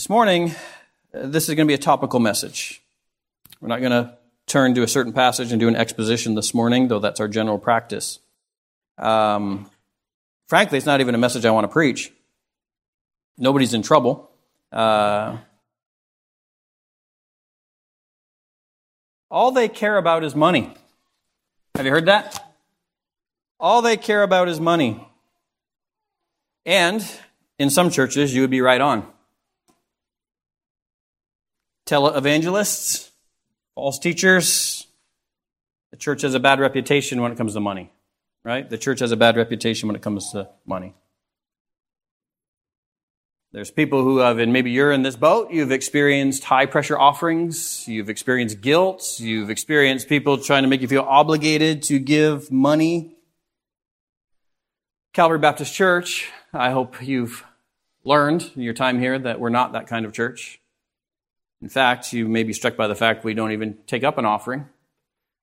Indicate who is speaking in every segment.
Speaker 1: This morning, uh, this is going to be a topical message. We're not going to turn to a certain passage and do an exposition this morning, though that's our general practice. Um, frankly, it's not even a message I want to preach. Nobody's in trouble. Uh, all they care about is money. Have you heard that? All they care about is money. And in some churches, you would be right on televangelists, false teachers. The church has a bad reputation when it comes to money, right? The church has a bad reputation when it comes to money. There's people who have, and maybe you're in this boat, you've experienced high pressure offerings, you've experienced guilt, you've experienced people trying to make you feel obligated to give money. Calvary Baptist Church, I hope you've learned in your time here that we're not that kind of church. In fact, you may be struck by the fact we don't even take up an offering.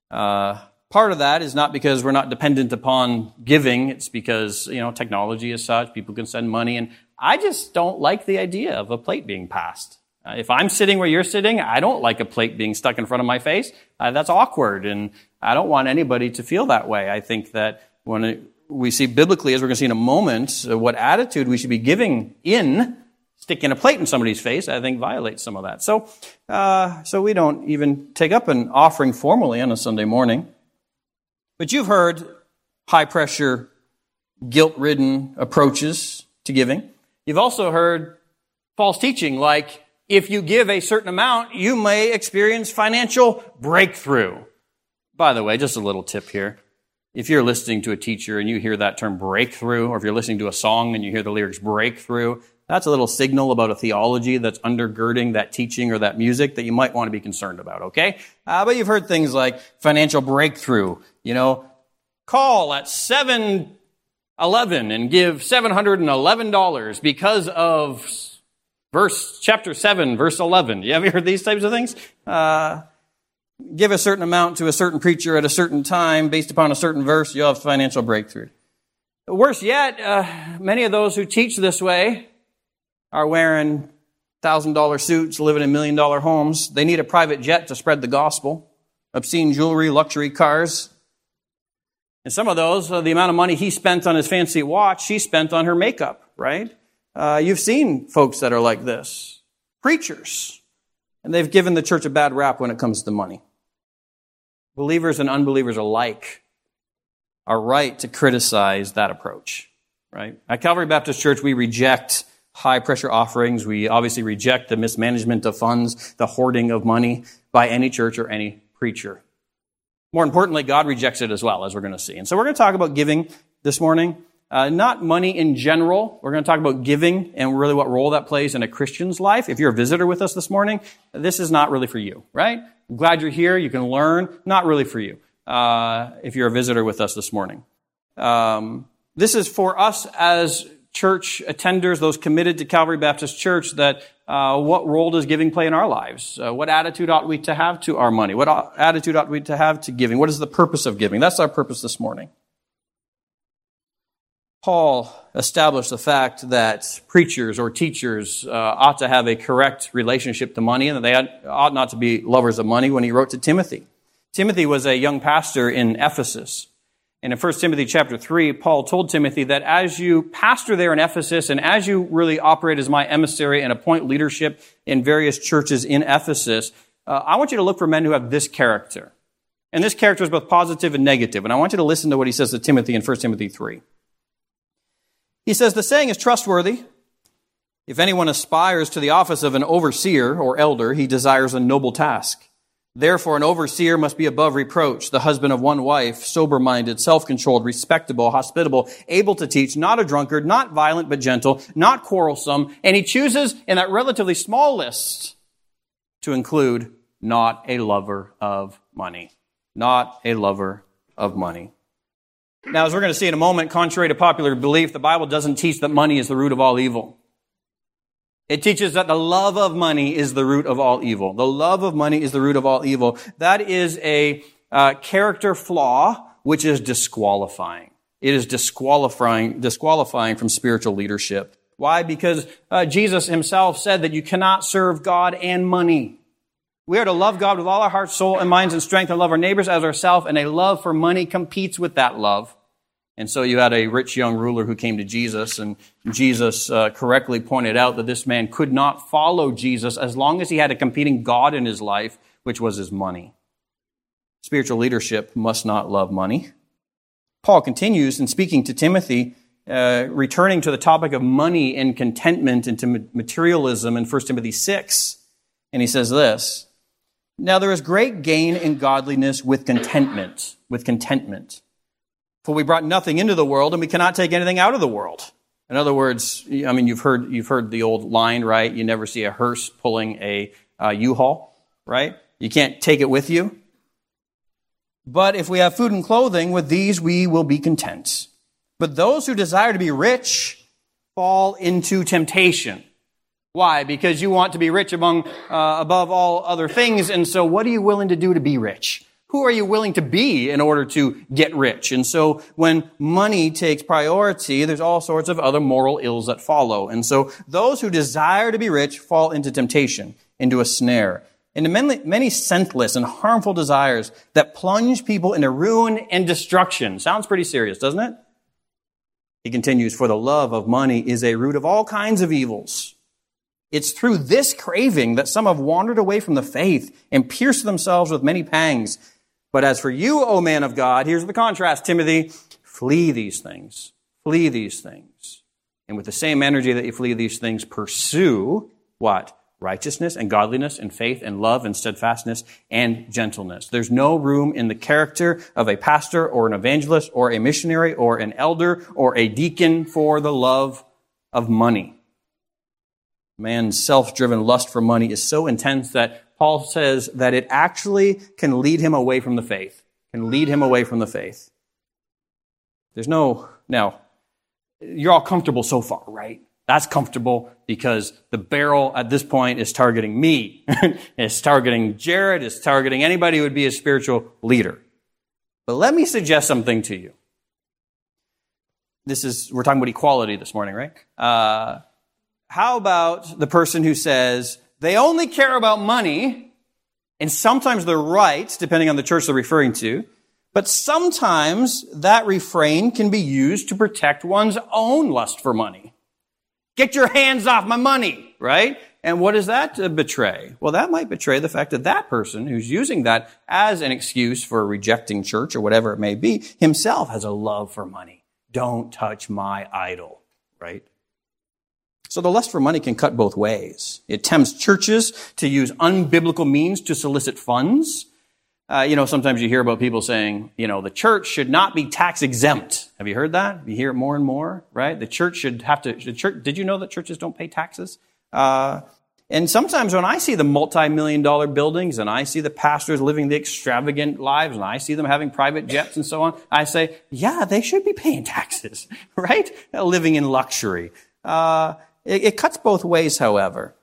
Speaker 1: Uh, part of that is not because we're not dependent upon giving. It's because, you know, technology is such, people can send money. And I just don't like the idea of a plate being passed. Uh, if I'm sitting where you're sitting, I don't like a plate being stuck in front of my face. Uh, that's awkward. And I don't want anybody to feel that way. I think that when it, we see biblically, as we're going to see in a moment, uh, what attitude we should be giving in sticking a plate in somebody's face, I think violates some of that. So, uh, so we don't even take up an offering formally on a Sunday morning. But you've heard high pressure, guilt ridden approaches to giving. You've also heard false teaching like, if you give a certain amount, you may experience financial breakthrough. By the way, just a little tip here. If you're listening to a teacher and you hear that term breakthrough, or if you're listening to a song and you hear the lyrics breakthrough, that's a little signal about a theology that's undergirding that teaching or that music that you might want to be concerned about, okay? Uh, but you've heard things like financial breakthrough, you know, call at 711 and give $711 because of verse, chapter 7, verse 11. You ever heard these types of things? Uh, give a certain amount to a certain preacher at a certain time based upon a certain verse, you'll have financial breakthrough. Worse yet, uh, many of those who teach this way are wearing $1,000 suits, living in million dollar homes. They need a private jet to spread the gospel, obscene jewelry, luxury cars. And some of those, the amount of money he spent on his fancy watch, she spent on her makeup, right? Uh, you've seen folks that are like this. Preachers. And they've given the church a bad rap when it comes to money. Believers and unbelievers alike are right to criticize that approach, right? At Calvary Baptist Church, we reject high pressure offerings. We obviously reject the mismanagement of funds, the hoarding of money by any church or any preacher. More importantly, God rejects it as well, as we're going to see. And so we're going to talk about giving this morning. Uh, not money in general. We're going to talk about giving and really what role that plays in a Christian's life. If you're a visitor with us this morning, this is not really for you, right? I'm glad you're here. You can learn. Not really for you. Uh, if you're a visitor with us this morning. Um, this is for us as church attenders, those committed to Calvary Baptist Church, that uh, what role does giving play in our lives? Uh, what attitude ought we to have to our money? What attitude ought we to have to giving? What is the purpose of giving? That's our purpose this morning. Paul established the fact that preachers or teachers uh, ought to have a correct relationship to money and that they ought not to be lovers of money when he wrote to Timothy. Timothy was a young pastor in Ephesus. And in 1 Timothy chapter 3, Paul told Timothy that as you pastor there in Ephesus and as you really operate as my emissary and appoint leadership in various churches in Ephesus, uh, I want you to look for men who have this character. And this character is both positive and negative. And I want you to listen to what he says to Timothy in 1 Timothy 3. He says, The saying is trustworthy. If anyone aspires to the office of an overseer or elder, he desires a noble task. Therefore, an overseer must be above reproach, the husband of one wife, sober minded, self controlled, respectable, hospitable, able to teach, not a drunkard, not violent but gentle, not quarrelsome. And he chooses in that relatively small list to include not a lover of money. Not a lover of money. Now, as we're going to see in a moment, contrary to popular belief, the Bible doesn't teach that money is the root of all evil. It teaches that the love of money is the root of all evil. The love of money is the root of all evil. That is a uh, character flaw which is disqualifying. It is disqualifying, disqualifying from spiritual leadership Why? Because uh, Jesus himself said that you cannot serve God and money. We are to love God with all our heart, soul, and minds and strength and love our neighbors as ourselves, and a love for money competes with that love. And so you had a rich young ruler who came to Jesus, and Jesus uh, correctly pointed out that this man could not follow Jesus as long as he had a competing God in his life, which was his money. Spiritual leadership must not love money. Paul continues in speaking to Timothy, uh, returning to the topic of money and contentment and to materialism in 1 Timothy 6. And he says this Now there is great gain in godliness with contentment, with contentment. For we brought nothing into the world and we cannot take anything out of the world. In other words, I mean, you've heard, you've heard the old line, right? You never see a hearse pulling a uh, U-Haul, right? You can't take it with you. But if we have food and clothing, with these we will be content. But those who desire to be rich fall into temptation. Why? Because you want to be rich among, uh, above all other things. And so what are you willing to do to be rich? Who are you willing to be in order to get rich? And so when money takes priority, there's all sorts of other moral ills that follow. And so those who desire to be rich fall into temptation, into a snare, into many, many senseless and harmful desires that plunge people into ruin and destruction. Sounds pretty serious, doesn't it? He continues, for the love of money is a root of all kinds of evils. It's through this craving that some have wandered away from the faith and pierced themselves with many pangs. But as for you, O man of God, here's the contrast, Timothy, flee these things. Flee these things. And with the same energy that you flee these things, pursue what? Righteousness and godliness and faith and love and steadfastness and gentleness. There's no room in the character of a pastor or an evangelist or a missionary or an elder or a deacon for the love of money. Man's self-driven lust for money is so intense that Paul says that it actually can lead him away from the faith, can lead him away from the faith. There's no, now, you're all comfortable so far, right? That's comfortable because the barrel at this point is targeting me. it's targeting Jared. It's targeting anybody who would be a spiritual leader. But let me suggest something to you. This is, we're talking about equality this morning, right? Uh, how about the person who says, they only care about money, and sometimes they're right, depending on the church they're referring to. But sometimes that refrain can be used to protect one's own lust for money. Get your hands off my money, right? And what does that uh, betray? Well, that might betray the fact that that person who's using that as an excuse for rejecting church or whatever it may be, himself has a love for money. Don't touch my idol, right? So the lust for money can cut both ways. It tempts churches to use unbiblical means to solicit funds. Uh, you know, sometimes you hear about people saying, you know, the church should not be tax exempt. Have you heard that? You hear it more and more, right? The church should have to. The church. Did you know that churches don't pay taxes? Uh, and sometimes when I see the multi-million dollar buildings and I see the pastors living the extravagant lives and I see them having private jets and so on, I say, yeah, they should be paying taxes, right? Living in luxury. Uh, it, it cuts both ways, however.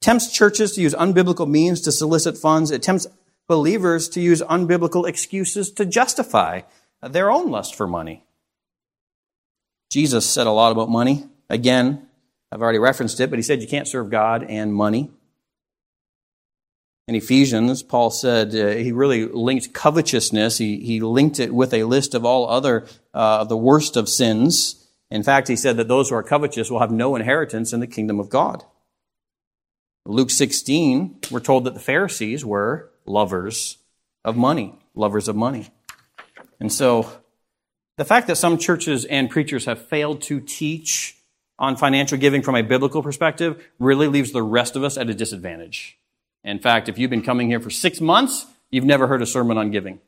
Speaker 1: Tempts churches to use unbiblical means to solicit funds. It tempts believers to use unbiblical excuses to justify their own lust for money. Jesus said a lot about money. Again, I've already referenced it, but he said you can't serve God and money. In Ephesians, Paul said uh, he really linked covetousness. He, he linked it with a list of all other, uh, the worst of sins. In fact, he said that those who are covetous will have no inheritance in the kingdom of God. Luke 16, we're told that the Pharisees were lovers of money, lovers of money. And so, the fact that some churches and preachers have failed to teach on financial giving from a biblical perspective really leaves the rest of us at a disadvantage. In fact, if you've been coming here for six months, you've never heard a sermon on giving.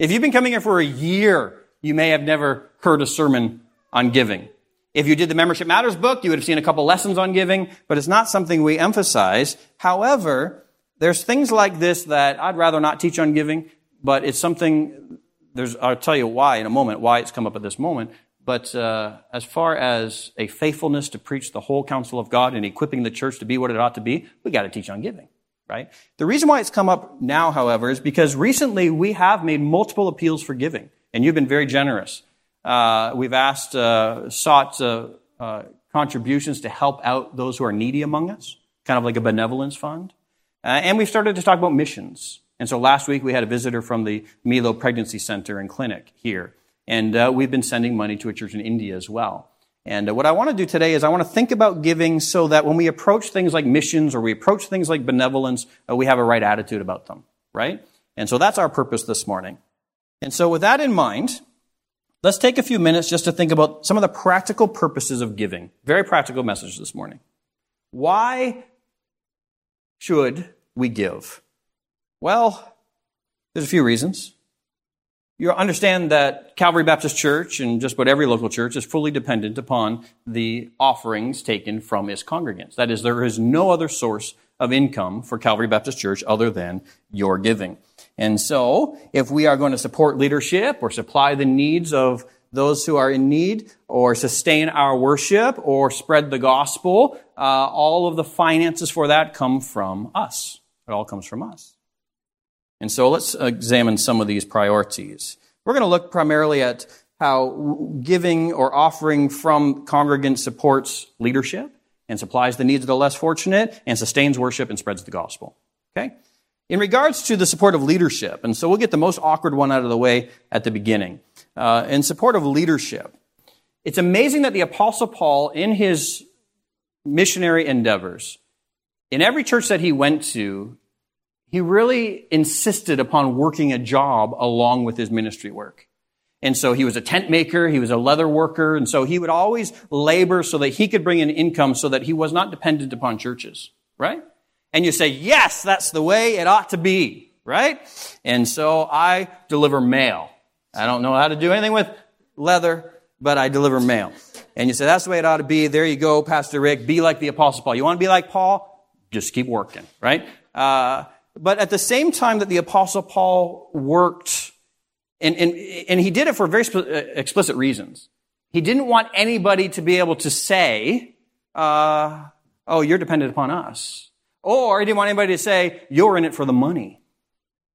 Speaker 1: If you've been coming here for a year, you may have never heard a sermon on giving. If you did the Membership Matters book, you would have seen a couple lessons on giving, but it's not something we emphasize. However, there's things like this that I'd rather not teach on giving, but it's something, there's, I'll tell you why in a moment, why it's come up at this moment. But uh, as far as a faithfulness to preach the whole counsel of God and equipping the church to be what it ought to be, we got to teach on giving, right? The reason why it's come up now, however, is because recently we have made multiple appeals for giving, and you've been very generous. Uh, we've asked, uh, sought uh, uh, contributions to help out those who are needy among us, kind of like a benevolence fund. Uh, and we've started to talk about missions. And so last week we had a visitor from the Milo Pregnancy Center and Clinic here. And uh, we've been sending money to a church in India as well. And what I want to do today is I want to think about giving so that when we approach things like missions or we approach things like benevolence, we have a right attitude about them, right? And so that's our purpose this morning. And so with that in mind, let's take a few minutes just to think about some of the practical purposes of giving. Very practical message this morning. Why should we give? Well, there's a few reasons. You understand that Calvary Baptist Church and just about every local church is fully dependent upon the offerings taken from its congregants. That is, there is no other source of income for Calvary Baptist Church other than your giving. And so, if we are going to support leadership or supply the needs of those who are in need or sustain our worship or spread the gospel, uh, all of the finances for that come from us. It all comes from us. And so let's examine some of these priorities. We're going to look primarily at how giving or offering from congregants supports leadership and supplies the needs of the less fortunate and sustains worship and spreads the gospel. Okay? In regards to the support of leadership, and so we'll get the most awkward one out of the way at the beginning. Uh, in support of leadership, it's amazing that the Apostle Paul, in his missionary endeavors, in every church that he went to, he really insisted upon working a job along with his ministry work. And so he was a tent maker, he was a leather worker, and so he would always labor so that he could bring in income so that he was not dependent upon churches, right? And you say, yes, that's the way it ought to be, right? And so I deliver mail. I don't know how to do anything with leather, but I deliver mail. And you say, that's the way it ought to be. There you go, Pastor Rick. Be like the Apostle Paul. You want to be like Paul? Just keep working, right? Uh, but at the same time that the Apostle Paul worked, and, and, and he did it for very uh, explicit reasons. He didn't want anybody to be able to say, uh, oh, you're dependent upon us. Or he didn't want anybody to say, you're in it for the money.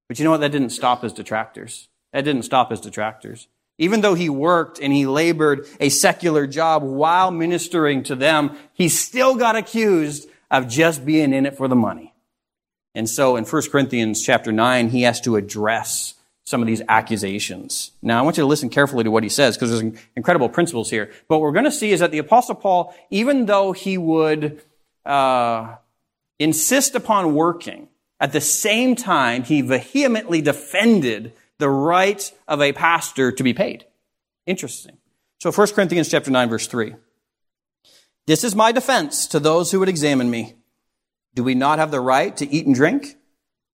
Speaker 1: But you know what? That didn't stop his detractors. That didn't stop his detractors. Even though he worked and he labored a secular job while ministering to them, he still got accused of just being in it for the money. And so in 1 Corinthians chapter 9, he has to address some of these accusations. Now, I want you to listen carefully to what he says because there's incredible principles here. But what we're going to see is that the apostle Paul, even though he would, uh, insist upon working, at the same time, he vehemently defended the right of a pastor to be paid. Interesting. So 1 Corinthians chapter 9 verse 3. This is my defense to those who would examine me. Do we not have the right to eat and drink?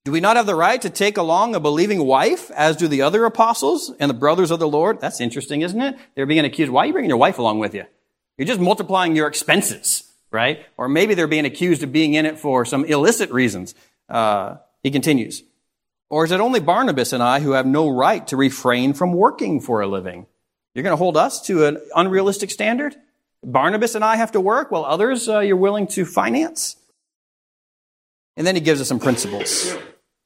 Speaker 1: Do we not have the right to take along a believing wife, as do the other apostles and the brothers of the Lord? That's interesting, isn't it? They're being accused. Why are you bringing your wife along with you? You're just multiplying your expenses right? Or maybe they're being accused of being in it for some illicit reasons. Uh, he continues. Or is it only Barnabas and I who have no right to refrain from working for a living? You're going to hold us to an unrealistic standard? Barnabas and I have to work while others uh, you're willing to finance? And then he gives us some principles.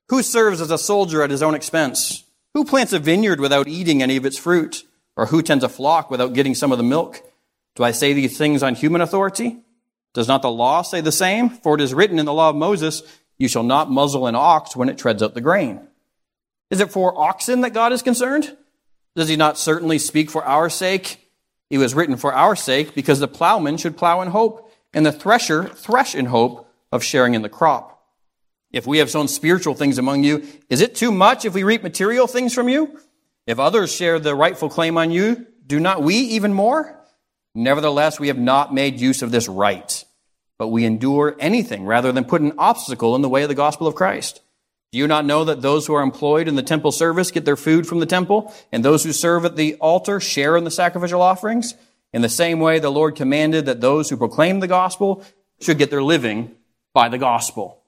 Speaker 1: Who serves as a soldier at his own expense? Who plants a vineyard without eating any of its fruit? Or who tends a flock without getting some of the milk? Do I say these things on human authority? Does not the law say the same? For it is written in the law of Moses, you shall not muzzle an ox when it treads out the grain. Is it for oxen that God is concerned? Does he not certainly speak for our sake? He was written for our sake because the plowman should plow in hope and the thresher thresh in hope of sharing in the crop. If we have sown spiritual things among you, is it too much if we reap material things from you? If others share the rightful claim on you, do not we even more? Nevertheless, we have not made use of this right, but we endure anything rather than put an obstacle in the way of the gospel of Christ. Do you not know that those who are employed in the temple service get their food from the temple, and those who serve at the altar share in the sacrificial offerings? In the same way, the Lord commanded that those who proclaim the gospel should get their living by the gospel.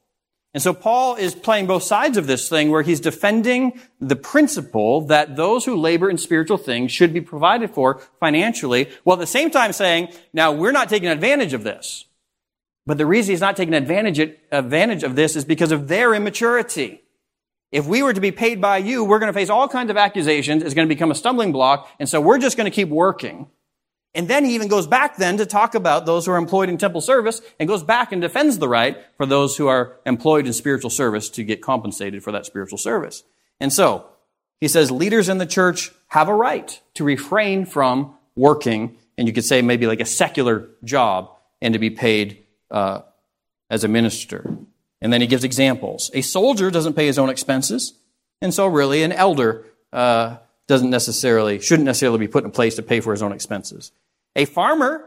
Speaker 1: And so Paul is playing both sides of this thing where he's defending the principle that those who labor in spiritual things should be provided for financially, while at the same time saying, now we're not taking advantage of this. But the reason he's not taking advantage, advantage of this is because of their immaturity. If we were to be paid by you, we're going to face all kinds of accusations. It's going to become a stumbling block. And so we're just going to keep working. And then he even goes back then to talk about those who are employed in temple service and goes back and defends the right for those who are employed in spiritual service to get compensated for that spiritual service. And so, he says leaders in the church have a right to refrain from working, and you could say maybe like a secular job, and to be paid uh, as a minister. And then he gives examples. A soldier doesn't pay his own expenses, and so really an elder uh, doesn't necessarily shouldn't necessarily be put in place to pay for his own expenses. A farmer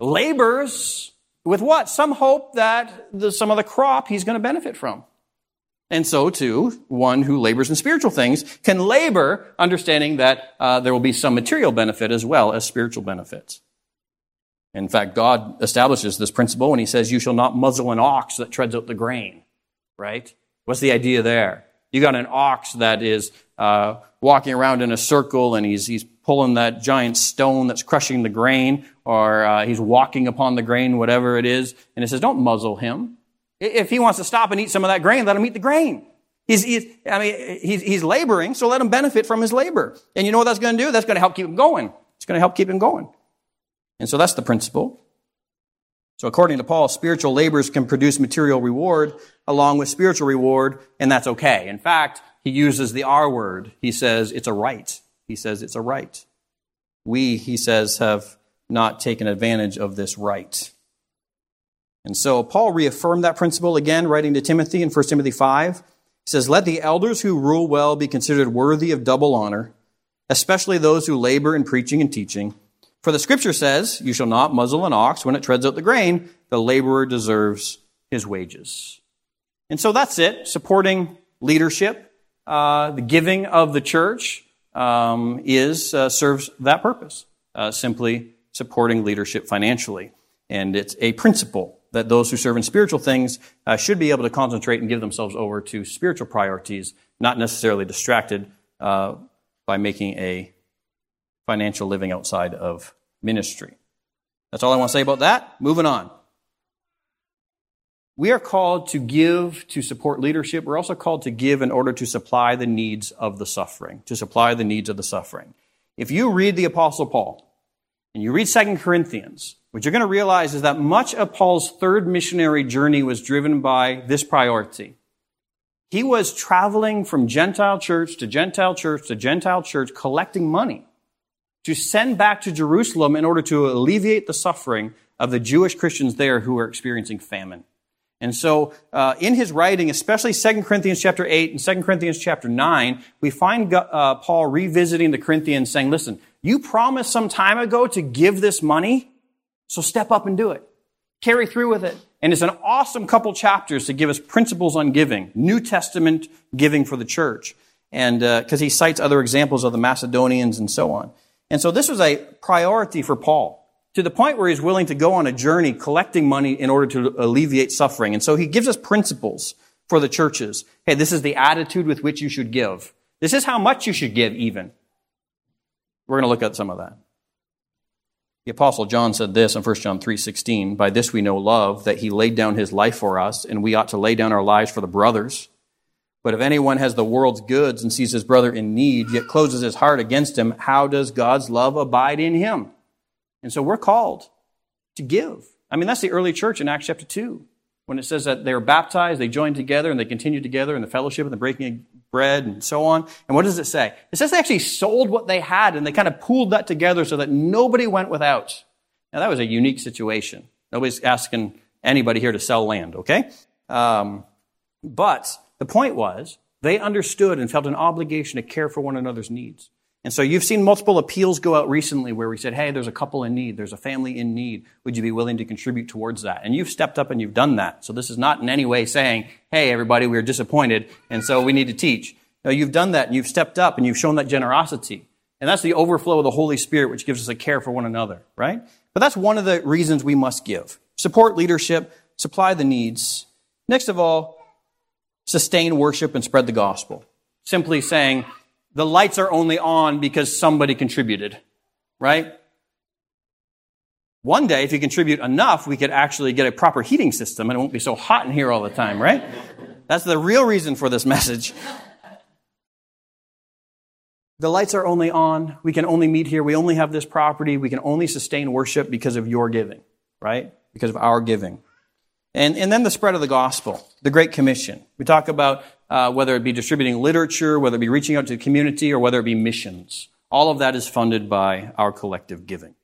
Speaker 1: labors with what? Some hope that the, some of the crop he's going to benefit from. And so, too, one who labors in spiritual things can labor understanding that uh, there will be some material benefit as well as spiritual benefits. In fact, God establishes this principle when He says, You shall not muzzle an ox that treads out the grain. Right? What's the idea there? You got an ox that is uh, walking around in a circle and he's, he's pulling that giant stone that's crushing the grain, or uh, he's walking upon the grain, whatever it is. And it says, Don't muzzle him. If he wants to stop and eat some of that grain, let him eat the grain. He's, he's I mean, he's, he's laboring, so let him benefit from his labor. And you know what that's going to do? That's going to help keep him going. It's going to help keep him going. And so that's the principle. So according to Paul, spiritual labors can produce material reward along with spiritual reward, and that's okay. In fact, he uses the R word. He says it's a right. He says it's a right. We, he says, have not taken advantage of this right. And so Paul reaffirmed that principle again, writing to Timothy in 1 Timothy 5. He says, Let the elders who rule well be considered worthy of double honor, especially those who labor in preaching and teaching. For the scripture says, You shall not muzzle an ox when it treads out the grain. The laborer deserves his wages. And so that's it, supporting leadership. Uh, the giving of the church um, is uh, serves that purpose, uh, simply supporting leadership financially. And it's a principle that those who serve in spiritual things uh, should be able to concentrate and give themselves over to spiritual priorities, not necessarily distracted uh, by making a financial living outside of ministry. That's all I want to say about that. Moving on. We are called to give to support leadership. We're also called to give in order to supply the needs of the suffering, to supply the needs of the suffering. If you read the Apostle Paul and you read 2 Corinthians, what you're going to realize is that much of Paul's third missionary journey was driven by this priority. He was traveling from Gentile church to Gentile church to Gentile church collecting money to send back to Jerusalem in order to alleviate the suffering of the Jewish Christians there who were experiencing famine. And so, uh, in his writing, especially 2 Corinthians chapter 8 and 2 Corinthians chapter 9, we find uh, Paul revisiting the Corinthians saying, listen, you promised some time ago to give this money, so step up and do it. Carry through with it. And it's an awesome couple chapters to give us principles on giving, New Testament giving for the church. And because uh, he cites other examples of the Macedonians and so on. And so this was a priority for Paul to the point where he's willing to go on a journey collecting money in order to alleviate suffering. And so he gives us principles for the churches. Hey, this is the attitude with which you should give. This is how much you should give even. We're going to look at some of that. The apostle John said this in 1 John 3:16, "By this we know love, that he laid down his life for us, and we ought to lay down our lives for the brothers. But if anyone has the world's goods and sees his brother in need, yet closes his heart against him, how does God's love abide in him?" And so we're called to give. I mean, that's the early church in Acts chapter 2. When it says that they were baptized, they joined together, and they continued together in the fellowship and the breaking of bread and so on. And what does it say? It says they actually sold what they had and they kind of pooled that together so that nobody went without. Now, that was a unique situation. Nobody's asking anybody here to sell land, okay? Um, but the point was, they understood and felt an obligation to care for one another's needs. And so you've seen multiple appeals go out recently where we said, hey, there's a couple in need, there's a family in need. Would you be willing to contribute towards that? And you've stepped up and you've done that. So this is not in any way saying, hey, everybody, we're disappointed, and so we need to teach. No, you've done that and you've stepped up and you've shown that generosity. And that's the overflow of the Holy Spirit, which gives us a care for one another, right? But that's one of the reasons we must give. Support leadership, supply the needs. Next of all, sustain worship and spread the gospel. Simply saying, the lights are only on because somebody contributed, right? One day, if you contribute enough, we could actually get a proper heating system and it won't be so hot in here all the time, right? That's the real reason for this message. the lights are only on. We can only meet here. We only have this property. We can only sustain worship because of your giving, right? Because of our giving. And, and then the spread of the gospel, the Great Commission. We talk about uh, whether it be distributing literature, whether it be reaching out to the community, or whether it be missions. All of that is funded by our collective giving.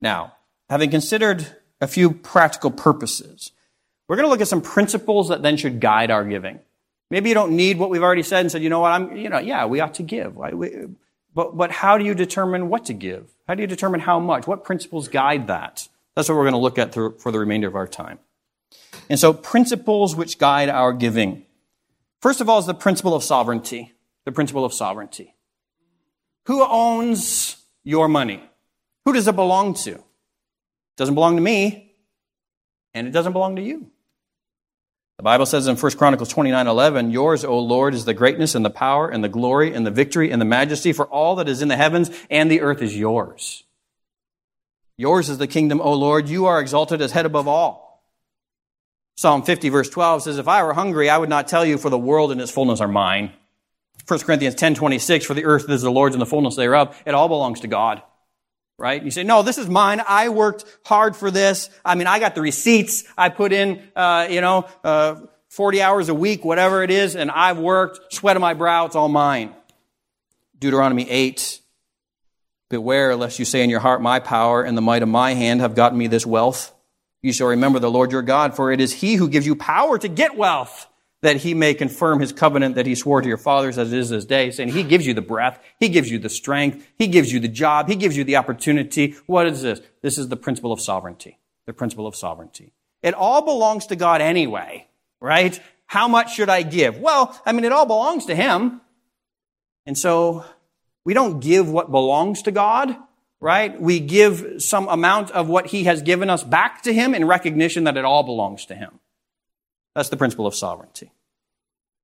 Speaker 1: Now, having considered a few practical purposes, we're going to look at some principles that then should guide our giving. Maybe you don't need what we've already said and said, you know what, I'm, you know, yeah, we ought to give. But, but how do you determine what to give? How do you determine how much? What principles guide that? That's what we're going to look at through, for the remainder of our time. And so, principles which guide our giving. First of all, is the principle of sovereignty. The principle of sovereignty. Who owns your money? Who does it belong to? It doesn't belong to me, and it doesn't belong to you. The Bible says in 1 Chronicles 29 11, Yours, O Lord, is the greatness and the power and the glory and the victory and the majesty, for all that is in the heavens and the earth is yours. Yours is the kingdom, O Lord. You are exalted as head above all. Psalm 50, verse 12 says, If I were hungry, I would not tell you, for the world and its fullness are mine. 1 Corinthians 10, 26, For the earth is the Lord's and the fullness thereof. It all belongs to God right? You say, no, this is mine. I worked hard for this. I mean, I got the receipts. I put in, uh, you know, uh, 40 hours a week, whatever it is, and I've worked, sweat of my brow, it's all mine. Deuteronomy 8. Beware lest you say in your heart, My power and the might of my hand have gotten me this wealth. You shall remember the Lord your God, for it is he who gives you power to get wealth that he may confirm his covenant that he swore to your fathers as it is this day, saying he gives you the breath, he gives you the strength, he gives you the job, he gives you the opportunity. What is this? This is the principle of sovereignty. The principle of sovereignty. It all belongs to God anyway, right? How much should I give? Well, I mean, it all belongs to him. And so we don't give what belongs to God, right? We give some amount of what he has given us back to him in recognition that it all belongs to him. That's the principle of sovereignty.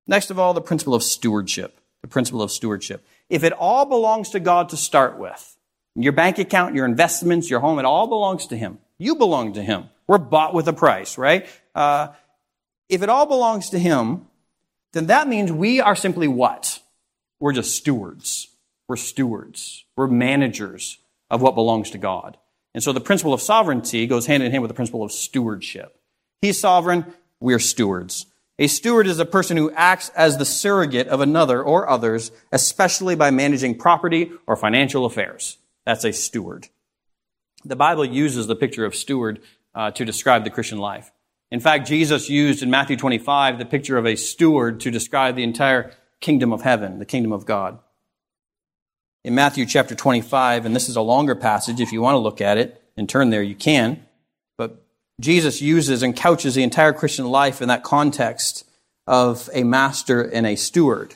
Speaker 1: Next of all, the principle of stewardship. The principle of stewardship. If it all belongs to God to start with, your bank account, your investments, your home, it all belongs to Him. You belong to Him. We're bought with a price, right? Uh, if it all belongs to Him, then that means we are simply what? We're just stewards. We're stewards. We're managers of what belongs to God. And so the principle of sovereignty goes hand in hand with the principle of stewardship. He's sovereign, we're stewards. A steward is a person who acts as the surrogate of another or others, especially by managing property or financial affairs. That's a steward. The Bible uses the picture of steward uh, to describe the Christian life. In fact, Jesus used in Matthew 25 the picture of a steward to describe the entire kingdom of heaven, the kingdom of God. In Matthew chapter 25, and this is a longer passage, if you want to look at it and turn there, you can. But Jesus uses and couches the entire Christian life in that context of a master and a steward.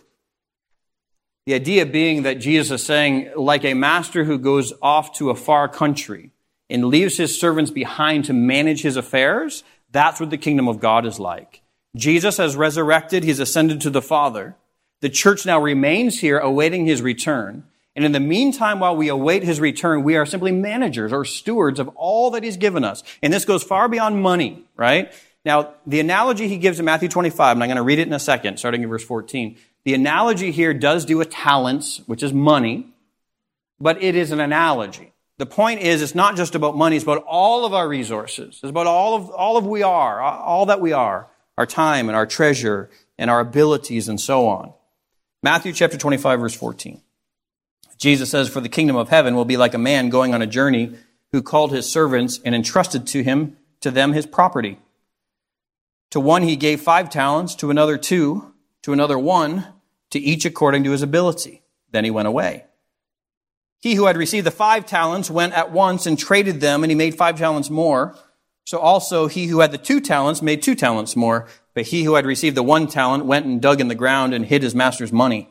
Speaker 1: The idea being that Jesus is saying, like a master who goes off to a far country and leaves his servants behind to manage his affairs, that's what the kingdom of God is like. Jesus has resurrected, he's ascended to the Father. The church now remains here awaiting his return. And in the meantime, while we await his return, we are simply managers or stewards of all that he's given us. And this goes far beyond money, right? Now, the analogy he gives in Matthew 25, and I'm going to read it in a second, starting in verse 14. The analogy here does do with talents, which is money, but it is an analogy. The point is, it's not just about money, it's about all of our resources. It's about all of, all of we are, all that we are, our time and our treasure and our abilities and so on. Matthew chapter 25, verse 14. Jesus says, For the kingdom of heaven will be like a man going on a journey who called his servants and entrusted to him, to them his property. To one he gave five talents, to another two, to another one, to each according to his ability. Then he went away. He who had received the five talents went at once and traded them, and he made five talents more. So also he who had the two talents made two talents more. But he who had received the one talent went and dug in the ground and hid his master's money.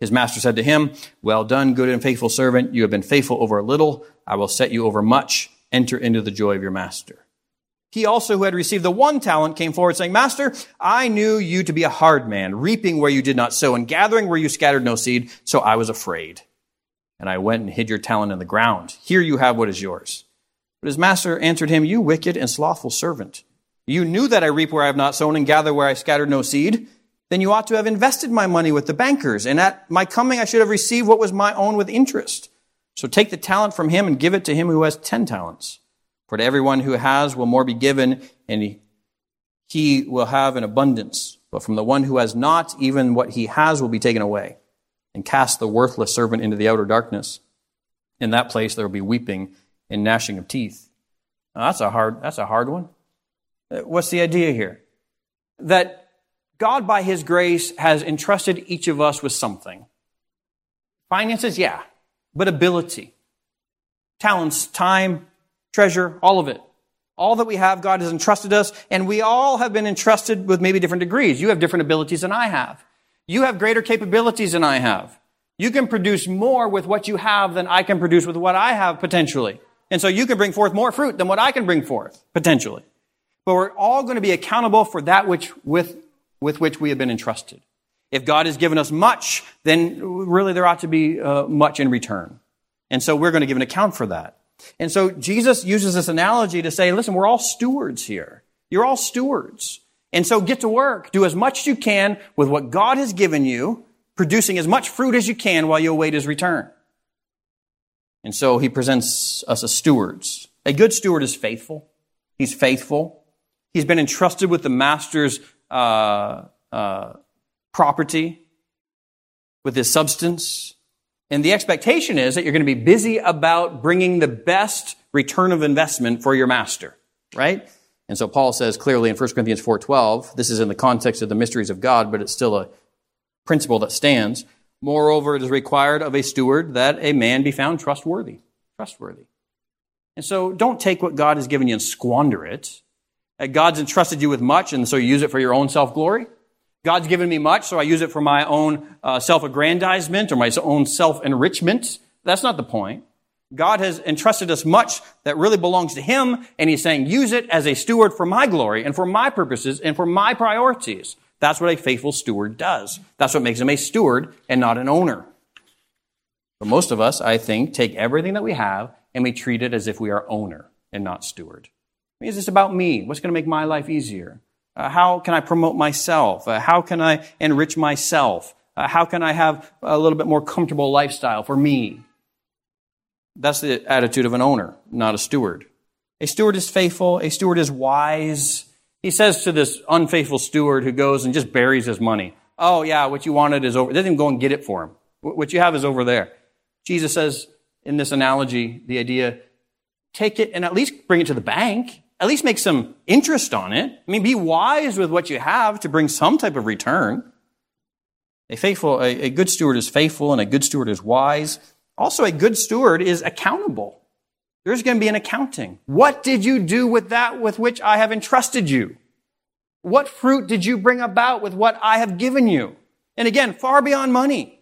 Speaker 1: His master said to him, Well done, good and faithful servant. You have been faithful over a little. I will set you over much. Enter into the joy of your master. He also, who had received the one talent, came forward saying, Master, I knew you to be a hard man, reaping where you did not sow and gathering where you scattered no seed. So I was afraid. And I went and hid your talent in the ground. Here you have what is yours. But his master answered him, You wicked and slothful servant. You knew that I reap where I have not sown and gather where I scattered no seed. Then you ought to have invested my money with the bankers, and at my coming I should have received what was my own with interest. So take the talent from him and give it to him who has ten talents. For to everyone who has will more be given, and he will have an abundance. But from the one who has not, even what he has will be taken away. And cast the worthless servant into the outer darkness. In that place there will be weeping and gnashing of teeth. Now, that's a hard, that's a hard one. Uh, what's the idea here? That God, by His grace, has entrusted each of us with something. Finances, yeah, but ability, talents, time, treasure, all of it. All that we have, God has entrusted us, and we all have been entrusted with maybe different degrees. You have different abilities than I have. You have greater capabilities than I have. You can produce more with what you have than I can produce with what I have potentially. And so you can bring forth more fruit than what I can bring forth potentially. But we're all going to be accountable for that which with, with which we have been entrusted. If God has given us much, then really there ought to be uh, much in return. And so we're going to give an account for that. And so Jesus uses this analogy to say, listen, we're all stewards here. You're all stewards. And so get to work. Do as much as you can with what God has given you, producing as much fruit as you can while you await his return. And so he presents us as stewards. A good steward is faithful. He's faithful. He's been entrusted with the master's uh, uh, property, with his substance. And the expectation is that you're going to be busy about bringing the best return of investment for your master, right? And so Paul says clearly in 1 Corinthians 4:12, this is in the context of the mysteries of God, but it's still a principle that stands. Moreover, it is required of a steward that a man be found trustworthy. Trustworthy. And so don't take what God has given you and squander it. God's entrusted you with much, and so you use it for your own self-glory. God's given me much, so I use it for my own uh, self-aggrandizement or my own self-enrichment. That's not the point. God has entrusted us much that really belongs to Him, and He's saying, use it as a steward for my glory and for my purposes and for my priorities. That's what a faithful steward does. That's what makes him a steward and not an owner. But most of us, I think, take everything that we have and we treat it as if we are owner and not steward. Is this about me? What's going to make my life easier? Uh, how can I promote myself? Uh, how can I enrich myself? Uh, how can I have a little bit more comfortable lifestyle for me? That's the attitude of an owner, not a steward. A steward is faithful. A steward is wise. He says to this unfaithful steward who goes and just buries his money, Oh, yeah, what you wanted is over. Doesn't even go and get it for him. What you have is over there. Jesus says in this analogy, the idea, take it and at least bring it to the bank at least make some interest on it. I mean, be wise with what you have to bring some type of return. A faithful, a, a good steward is faithful and a good steward is wise. Also, a good steward is accountable. There's going to be an accounting. What did you do with that with which I have entrusted you? What fruit did you bring about with what I have given you? And again, far beyond money.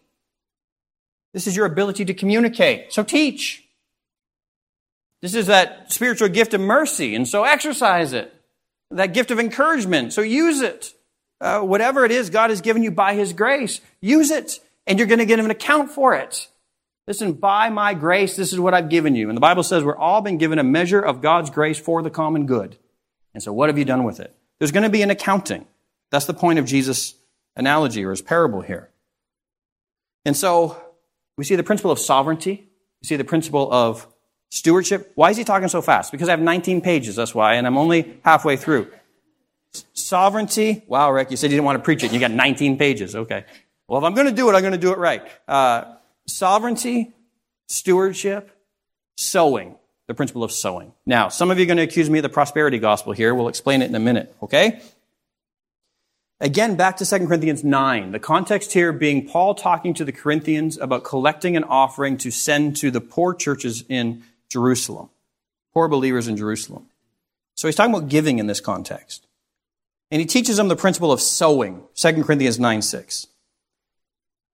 Speaker 1: This is your ability to communicate. So teach. This is that spiritual gift of mercy, and so exercise it. That gift of encouragement, so use it. Uh, whatever it is God has given you by His grace, use it, and you're going to get an account for it. Listen, by my grace, this is what I've given you. And the Bible says we're all been given a measure of God's grace for the common good. And so what have you done with it? There's going to be an accounting. That's the point of Jesus' analogy or his parable here. And so we see the principle of sovereignty. We see the principle of Stewardship. Why is he talking so fast? Because I have 19 pages, that's why, and I'm only halfway through. Sovereignty. Wow, Rick, you said you didn't want to preach it. You got 19 pages. Okay. Well, if I'm going to do it, I'm going to do it right. Uh, sovereignty, stewardship, sowing. The principle of sowing. Now, some of you are going to accuse me of the prosperity gospel here. We'll explain it in a minute, okay? Again, back to 2 Corinthians 9. The context here being Paul talking to the Corinthians about collecting an offering to send to the poor churches in Jerusalem, poor believers in Jerusalem. So he's talking about giving in this context. And he teaches them the principle of sowing, 2 Corinthians 9 6.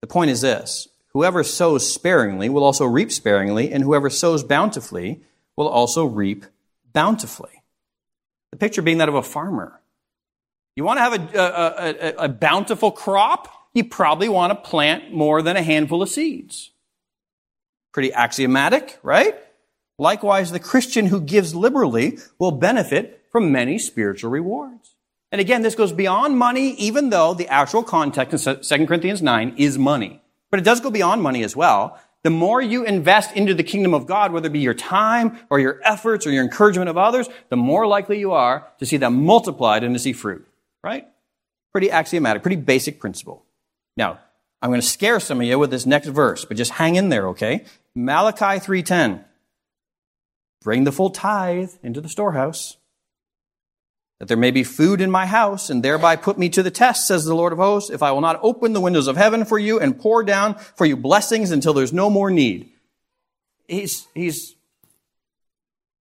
Speaker 1: The point is this whoever sows sparingly will also reap sparingly, and whoever sows bountifully will also reap bountifully. The picture being that of a farmer. You want to have a, a, a, a bountiful crop? You probably want to plant more than a handful of seeds. Pretty axiomatic, right? Likewise, the Christian who gives liberally will benefit from many spiritual rewards. And again, this goes beyond money, even though the actual context in 2 Corinthians 9 is money. But it does go beyond money as well. The more you invest into the kingdom of God, whether it be your time or your efforts or your encouragement of others, the more likely you are to see that multiplied and to see fruit. Right? Pretty axiomatic, pretty basic principle. Now, I'm going to scare some of you with this next verse, but just hang in there, okay? Malachi 3:10. Bring the full tithe into the storehouse that there may be food in my house, and thereby put me to the test, says the Lord of hosts, if I will not open the windows of heaven for you and pour down for you blessings until there's no more need. He's, he's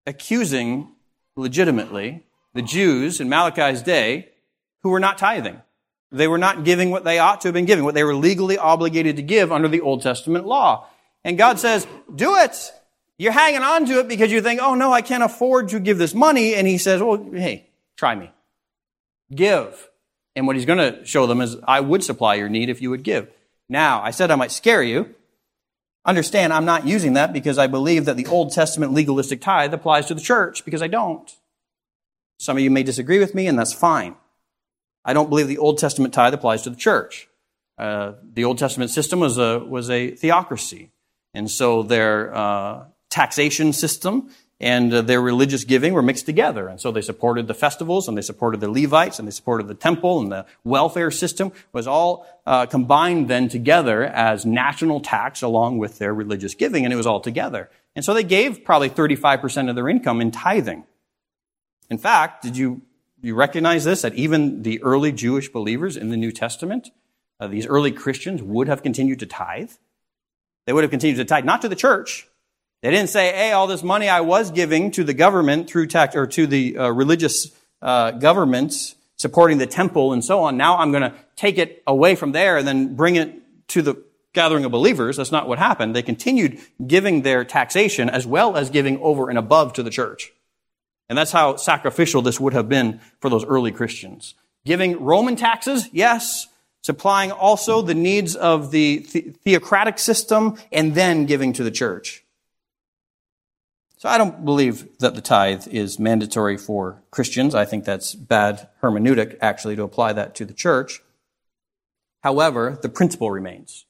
Speaker 1: accusing legitimately the Jews in Malachi's day who were not tithing. They were not giving what they ought to have been giving, what they were legally obligated to give under the Old Testament law. And God says, do it. You're hanging on to it because you think, oh no, I can't afford to give this money. And he says, well, hey, Try me. Give. And what he's going to show them is, I would supply your need if you would give. Now, I said I might scare you. Understand, I'm not using that because I believe that the Old Testament legalistic tithe applies to the church because I don't. Some of you may disagree with me, and that's fine. I don't believe the Old Testament tithe applies to the church. Uh, the Old Testament system was a, was a theocracy. And so their uh, taxation system and uh, their religious giving were mixed together. And so they supported the festivals and they supported the Levites and they supported the temple and the welfare system was all uh, combined then together as national tax along with their religious giving and it was all together. And so they gave probably 35% of their income in tithing. In fact, did you, you recognize this? That even the early Jewish believers in the New Testament, uh, these early Christians would have continued to tithe. They would have continued to tithe, not to the church, they didn't say, hey, all this money I was giving to the government through tax, or to the uh, religious uh, governments supporting the temple and so on. Now I'm going to take it away from there and then bring it to the gathering of believers. That's not what happened. They continued giving their taxation as well as giving over and above to the church. And that's how sacrificial this would have been for those early Christians. Giving Roman taxes, yes. Supplying also the needs of the, the theocratic system and then giving to the church. So I don't believe that the tithe is mandatory for Christians. I think that's bad hermeneutic, actually, to apply that to the church. However, the principle remains.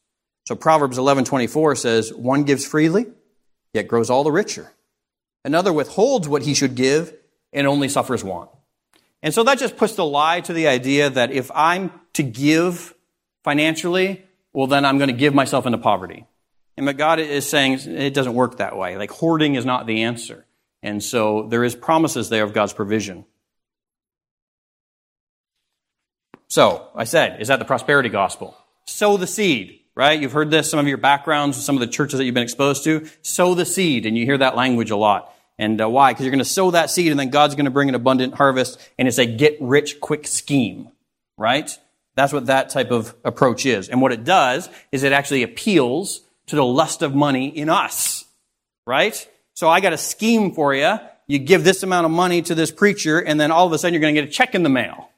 Speaker 1: So Proverbs 11:24 says, "One gives freely, yet grows all the richer. Another withholds what he should give and only suffers want." And so that just puts the lie to the idea that if I'm to give financially, well, then I'm going to give myself into poverty. And but God is saying it doesn't work that way. Like hoarding is not the answer. And so there is promises there of God's provision. So, I said, is that the prosperity gospel? Sow the seed, right? You've heard this, some of your backgrounds, some of the churches that you've been exposed to. Sow the seed, and you hear that language a lot. And uh, why? Because you're going to sow that seed, and then God's going to bring an abundant harvest, and it's a get rich quick scheme, right? That's what that type of approach is. And what it does is it actually appeals to the lust of money in us, right? So I got a scheme for you. You give this amount of money to this preacher, and then all of a sudden you're going to get a check in the mail.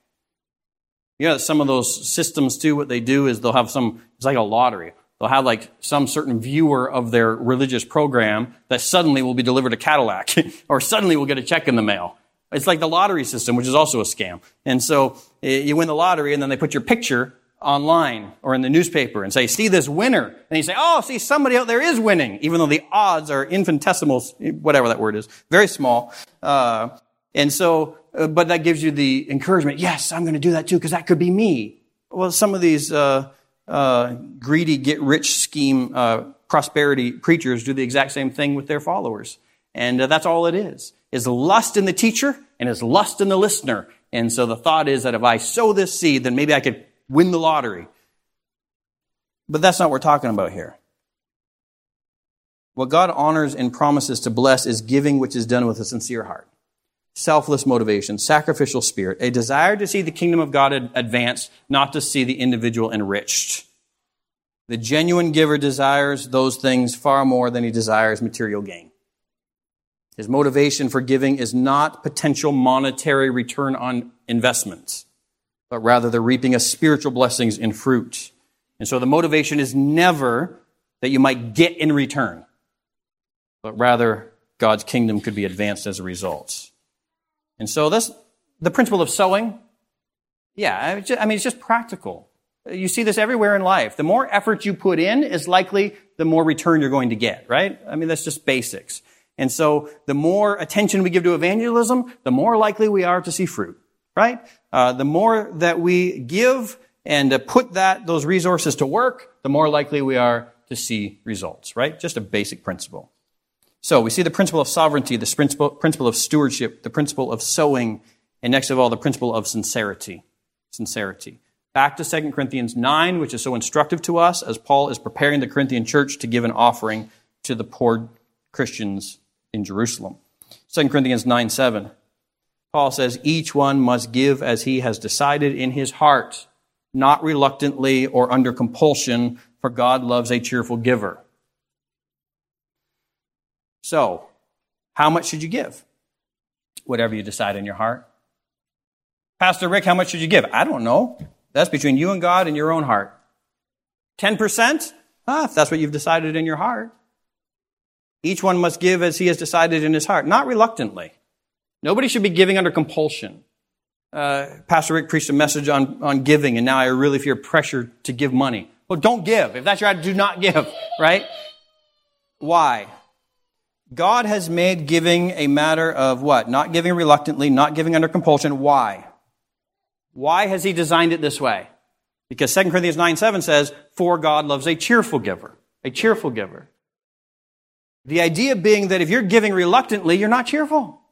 Speaker 1: You know, some of those systems too, what they do is they'll have some, it's like a lottery. They'll have like some certain viewer of their religious program that suddenly will be delivered a Cadillac or suddenly will get a check in the mail. It's like the lottery system, which is also a scam. And so eh, you win the lottery and then they put your picture online or in the newspaper and say, see this winner. And you say, oh, see, somebody out there is winning, even though the odds are infinitesimal, whatever that word is, very small. Uh, and so, uh, but that gives you the encouragement, yes, I'm going to do that too, because that could be me. Well, some of these uh, uh greedy, get rich scheme, uh, prosperity preachers do the exact same thing with their followers. And uh, that's all it is, is lust in the teacher and is lust in the listener. And so the thought is that if I sow this seed, then maybe I could win the lottery. But that's not what we're talking about here. What God honors and promises to bless is giving which is done with a sincere heart, selfless motivation, sacrificial spirit, a desire to see the kingdom of God advance, not to see the individual enriched. The genuine giver desires those things far more than he desires material gain. His motivation for giving is not potential monetary return on investments, but rather the reaping of spiritual blessings in fruit. And so the motivation is never that you might get in return, but rather God's kingdom could be advanced as a result. And so this, the principle of sowing, yeah, I mean, it's just practical. You see this everywhere in life. The more effort you put in is likely the more return you're going to get, right? I mean, that's just basics. And so the more attention we give to evangelism, the more likely we are to see fruit, right? Uh, the more that we give and uh, put that, those resources to work, the more likely we are to see results, right? Just a basic principle. So we see the principle of sovereignty, the principle, principle of stewardship, the principle of sowing, and next of all, the principle of sincerity. Sincerity. Back to 2 Corinthians 9, which is so instructive to us as Paul is preparing the Corinthian church to give an offering to the poor Christians in Jerusalem. 2 Corinthians 9 7. Paul says, Each one must give as he has decided in his heart, not reluctantly or under compulsion, for God loves a cheerful giver. So, how much should you give? Whatever you decide in your heart. Pastor Rick, how much should you give? I don't know. That's between you and God and your own heart. 10%? Ah, if that's what you've decided in your heart. Each one must give as he has decided in his heart, not reluctantly. Nobody should be giving under compulsion. Uh, Pastor Rick preached a message on, on giving, and now I really feel pressure to give money. Well, don't give. If that's your attitude, do not give, right? Why? God has made giving a matter of what? Not giving reluctantly, not giving under compulsion. Why? Why has he designed it this way? Because 2 Corinthians 9 7 says, For God loves a cheerful giver. A cheerful giver. The idea being that if you're giving reluctantly, you're not cheerful.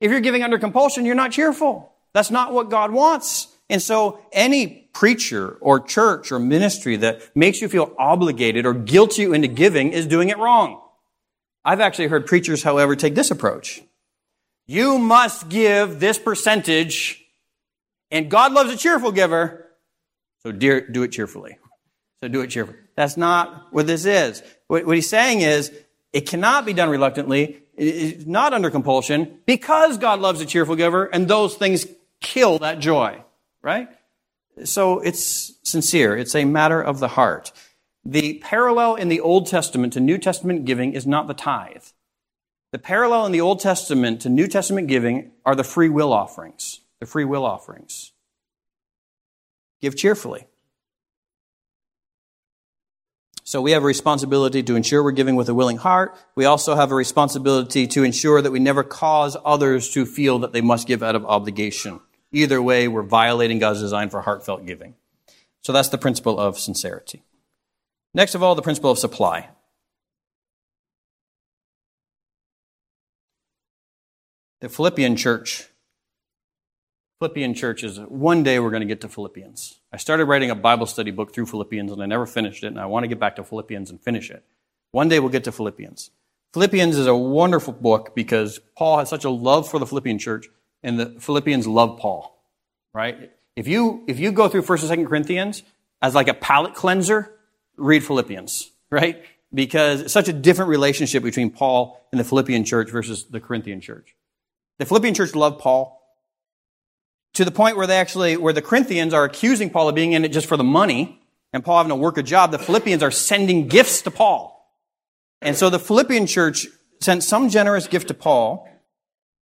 Speaker 1: If you're giving under compulsion, you're not cheerful. That's not what God wants. And so any preacher or church or ministry that makes you feel obligated or guilt you into giving is doing it wrong. I've actually heard preachers, however, take this approach. You must give this percentage, and God loves a cheerful giver, so dear, do it cheerfully. So do it cheerfully. That's not what this is. What he's saying is, it cannot be done reluctantly. It's not under compulsion because God loves a cheerful giver and those things kill that joy, right? So it's sincere. It's a matter of the heart. The parallel in the Old Testament to New Testament giving is not the tithe. The parallel in the Old Testament to New Testament giving are the free will offerings. The free will offerings. Give cheerfully. So we have a responsibility to ensure we're giving with a willing heart. We also have a responsibility to ensure that we never cause others to feel that they must give out of obligation. Either way, we're violating God's design for heartfelt giving. So that's the principle of sincerity. Next of all, the principle of supply. The Philippian church Philippian churches. One day we're going to get to Philippians. I started writing a Bible study book through Philippians and I never finished it, and I want to get back to Philippians and finish it. One day we'll get to Philippians. Philippians is a wonderful book because Paul has such a love for the Philippian church, and the Philippians love Paul, right? If you, if you go through 1st and 2nd Corinthians as like a palate cleanser, read Philippians, right? Because it's such a different relationship between Paul and the Philippian church versus the Corinthian church. The Philippian church loved Paul to the point where they actually, where the Corinthians are accusing Paul of being in it just for the money and Paul having to work a job. The Philippians are sending gifts to Paul. And so the Philippian church sent some generous gift to Paul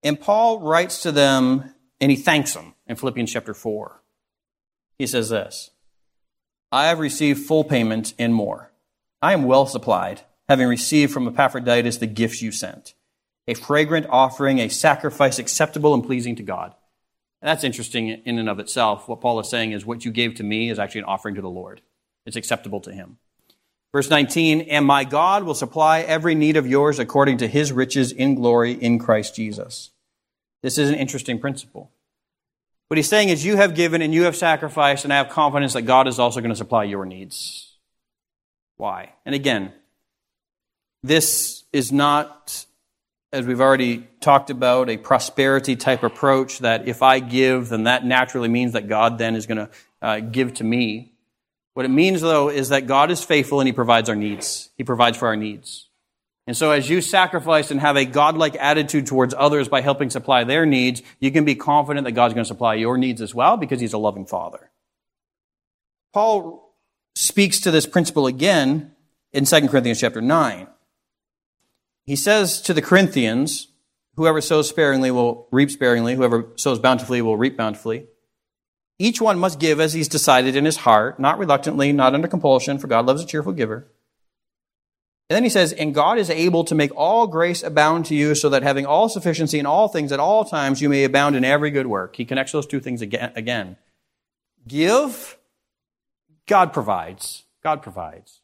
Speaker 1: and Paul writes to them and he thanks them in Philippians chapter 4. He says this, I have received full payment and more. I am well supplied, having received from Epaphroditus the gifts you sent, a fragrant offering, a sacrifice acceptable and pleasing to God. And that's interesting in and of itself. What Paul is saying is what you gave to me is actually an offering to the Lord. It's acceptable to him. Verse 19, and my God will supply every need of yours according to his riches in glory in Christ Jesus. This is an interesting principle. What he's saying is you have given and you have sacrificed and I have confidence that God is also going to supply your needs. Why? And again, this is not as we've already talked about, a prosperity type approach that if I give, then that naturally means that God then is going to uh, give to me. What it means, though, is that God is faithful and He provides our needs. He provides for our needs. And so, as you sacrifice and have a godlike attitude towards others by helping supply their needs, you can be confident that God's going to supply your needs as well because He's a loving Father. Paul speaks to this principle again in 2 Corinthians chapter 9. He says to the Corinthians, Whoever sows sparingly will reap sparingly, whoever sows bountifully will reap bountifully. Each one must give as he's decided in his heart, not reluctantly, not under compulsion, for God loves a cheerful giver. And then he says, And God is able to make all grace abound to you, so that having all sufficiency in all things at all times, you may abound in every good work. He connects those two things again. Give, God provides. God provides.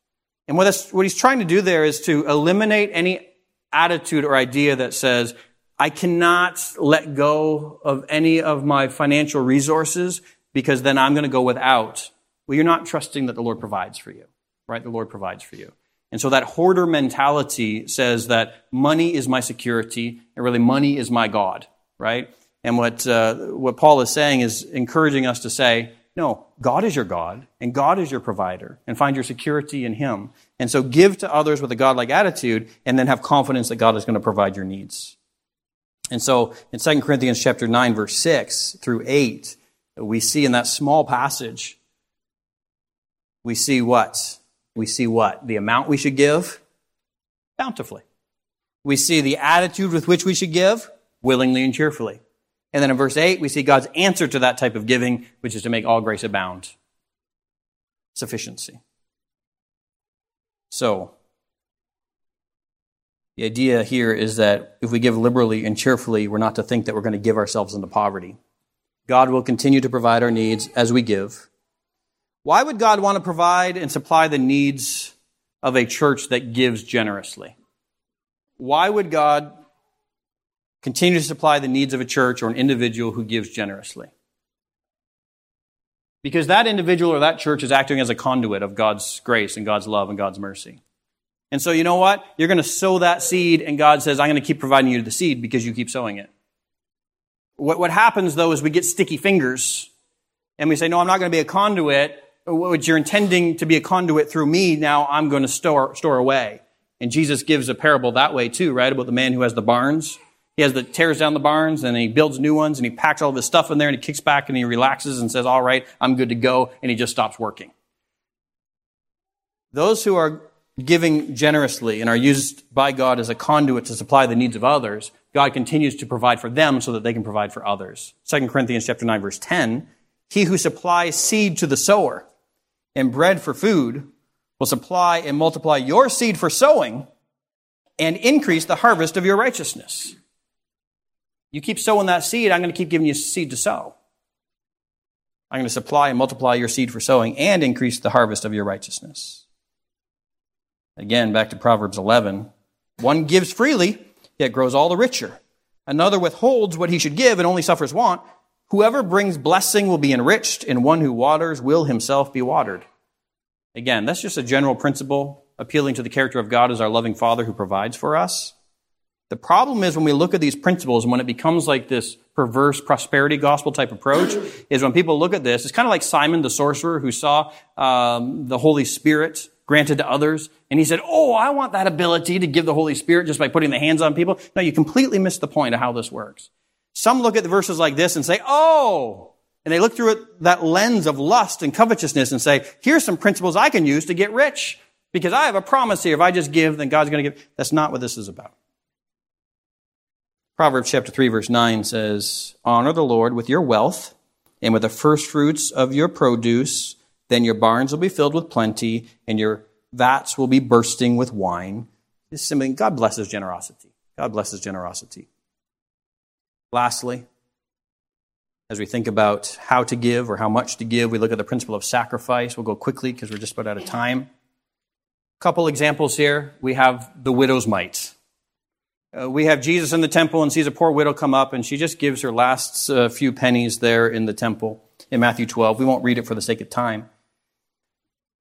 Speaker 1: And what, what he's trying to do there is to eliminate any attitude or idea that says, I cannot let go of any of my financial resources because then I'm going to go without. Well, you're not trusting that the Lord provides for you, right? The Lord provides for you. And so that hoarder mentality says that money is my security and really money is my God, right? And what, uh, what Paul is saying is encouraging us to say, no, God is your God and God is your provider and find your security in Him. And so give to others with a godlike attitude and then have confidence that God is going to provide your needs. And so in 2 Corinthians chapter 9 verse 6 through 8, we see in that small passage, we see what? We see what? The amount we should give? Bountifully. We see the attitude with which we should give? Willingly and cheerfully. And then in verse 8, we see God's answer to that type of giving, which is to make all grace abound. Sufficiency. So, the idea here is that if we give liberally and cheerfully, we're not to think that we're going to give ourselves into poverty. God will continue to provide our needs as we give. Why would God want to provide and supply the needs of a church that gives generously? Why would God continue to supply the needs of a church or an individual who gives generously? Because that individual or that church is acting as a conduit of God's grace and God's love and God's mercy. And so, you know what? You're going to sow that seed, and God says, I'm going to keep providing you the seed because you keep sowing it. What, what happens, though, is we get sticky fingers, and we say, No, I'm not going to be a conduit. What you're intending to be a conduit through me, now I'm going to store, store away. And Jesus gives a parable that way, too, right? About the man who has the barns. He has the tears down the barns, and he builds new ones, and he packs all of his stuff in there, and he kicks back, and he relaxes and says, All right, I'm good to go, and he just stops working. Those who are giving generously and are used by God as a conduit to supply the needs of others, God continues to provide for them so that they can provide for others. 2 Corinthians chapter 9 verse 10, he who supplies seed to the sower and bread for food will supply and multiply your seed for sowing and increase the harvest of your righteousness. You keep sowing that seed, I'm going to keep giving you seed to sow. I'm going to supply and multiply your seed for sowing and increase the harvest of your righteousness. Again, back to Proverbs 11. One gives freely, yet grows all the richer. Another withholds what he should give and only suffers want. Whoever brings blessing will be enriched, and one who waters will himself be watered. Again, that's just a general principle appealing to the character of God as our loving Father who provides for us. The problem is when we look at these principles and when it becomes like this perverse prosperity gospel type approach, is when people look at this, it's kind of like Simon the sorcerer who saw um, the Holy Spirit granted to others. And he said, Oh, I want that ability to give the Holy Spirit just by putting the hands on people. No, you completely miss the point of how this works. Some look at the verses like this and say, Oh, and they look through it, that lens of lust and covetousness and say, here's some principles I can use to get rich. Because I have a promise here. If I just give, then God's going to give. That's not what this is about. Proverbs chapter 3 verse 9 says, Honor the Lord with your wealth and with the first fruits of your produce then your barns will be filled with plenty, and your vats will be bursting with wine. This is simply, God blesses generosity. God blesses generosity. Lastly, as we think about how to give or how much to give, we look at the principle of sacrifice. We'll go quickly because we're just about out of time. A couple examples here. We have the widow's mite. Uh, we have Jesus in the temple and sees a poor widow come up, and she just gives her last uh, few pennies there in the temple in Matthew 12. We won't read it for the sake of time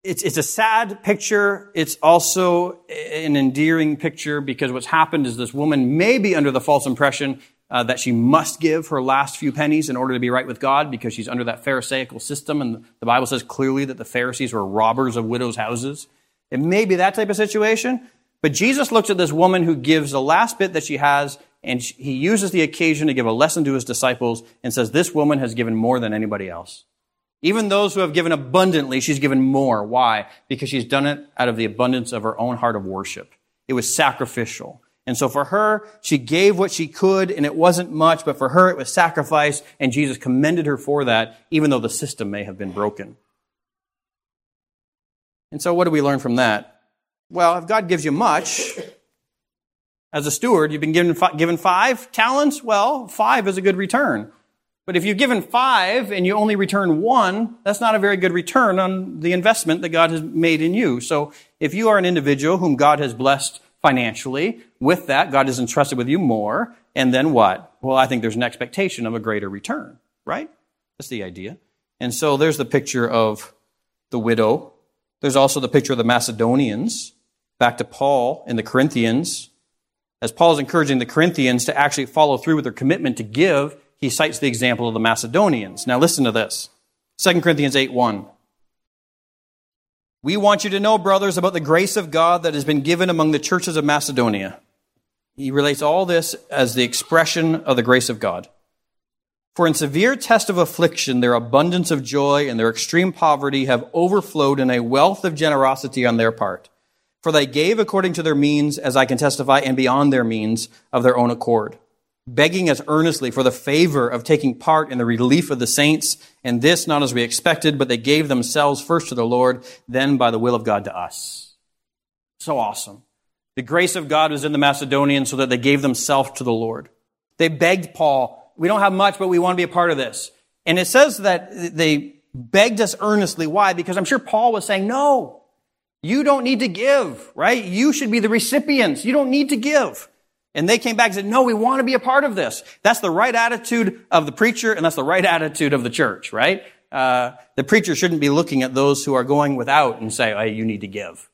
Speaker 1: it's, it's a sad picture. It's also an endearing picture because what's happened is this woman may be under the false impression uh, that she must give her last few pennies in order to be right with God because she's under that Pharisaical system. And the Bible says clearly that the Pharisees were robbers of widows' houses. It may be that type of situation. But Jesus looks at this woman who gives the last bit that she has, and he uses the occasion to give a lesson to his disciples and says, This woman has given more than anybody else. Even those who have given abundantly, she's given more. Why? Because she's done it out of the abundance of her own heart of worship. It was sacrificial. And so for her, she gave what she could, and it wasn't much, but for her it was sacrifice, and Jesus commended her for that, even though the system may have been broken. And so what do we learn from that? Well, if God gives you much, as a steward, you've been given, given five talents. Well, five is a good return. But if you've given five and you only return one, that's not a very good return on the investment that God has made in you. So if you are an individual whom God has blessed financially, with that, God has entrusted with you more. And then what? Well, I think there's an expectation of a greater return, right? That's the idea. And so there's the picture of the widow. There's also the picture of the Macedonians. Back to Paul in the Corinthians. As Paul is encouraging the Corinthians to actually follow through with their commitment to give, he cites the example of the Macedonians. Now listen to this. 2 Corinthians 8 1. We want you to know, brothers, about the grace of God that has been given among the churches of Macedonia. He relates all this as the expression of the grace of God. For in severe test of affliction, their abundance of joy and their extreme poverty have overflowed in a wealth of generosity on their part. For they gave according to their means, as I can testify, and beyond their means of their own accord begging us earnestly for the favor of taking part in the relief of the saints, and this not as we expected, but they gave themselves first to the Lord, then by the will of God to us. So awesome. The grace of God was in the Macedonians so that they gave themselves to the Lord. They begged Paul, we don't have much, but we want to be a part of this. And it says that they begged us earnestly. Why? Because I'm sure Paul was saying, no, you don't need to give, right? You should be the recipients. You don't need to give. And they came back and said, no, we want to be a part of this. That's the right attitude of the preacher, and that's the right attitude of the church, right? Uh, the preacher shouldn't be looking at those who are going without and say, hey, you need to give.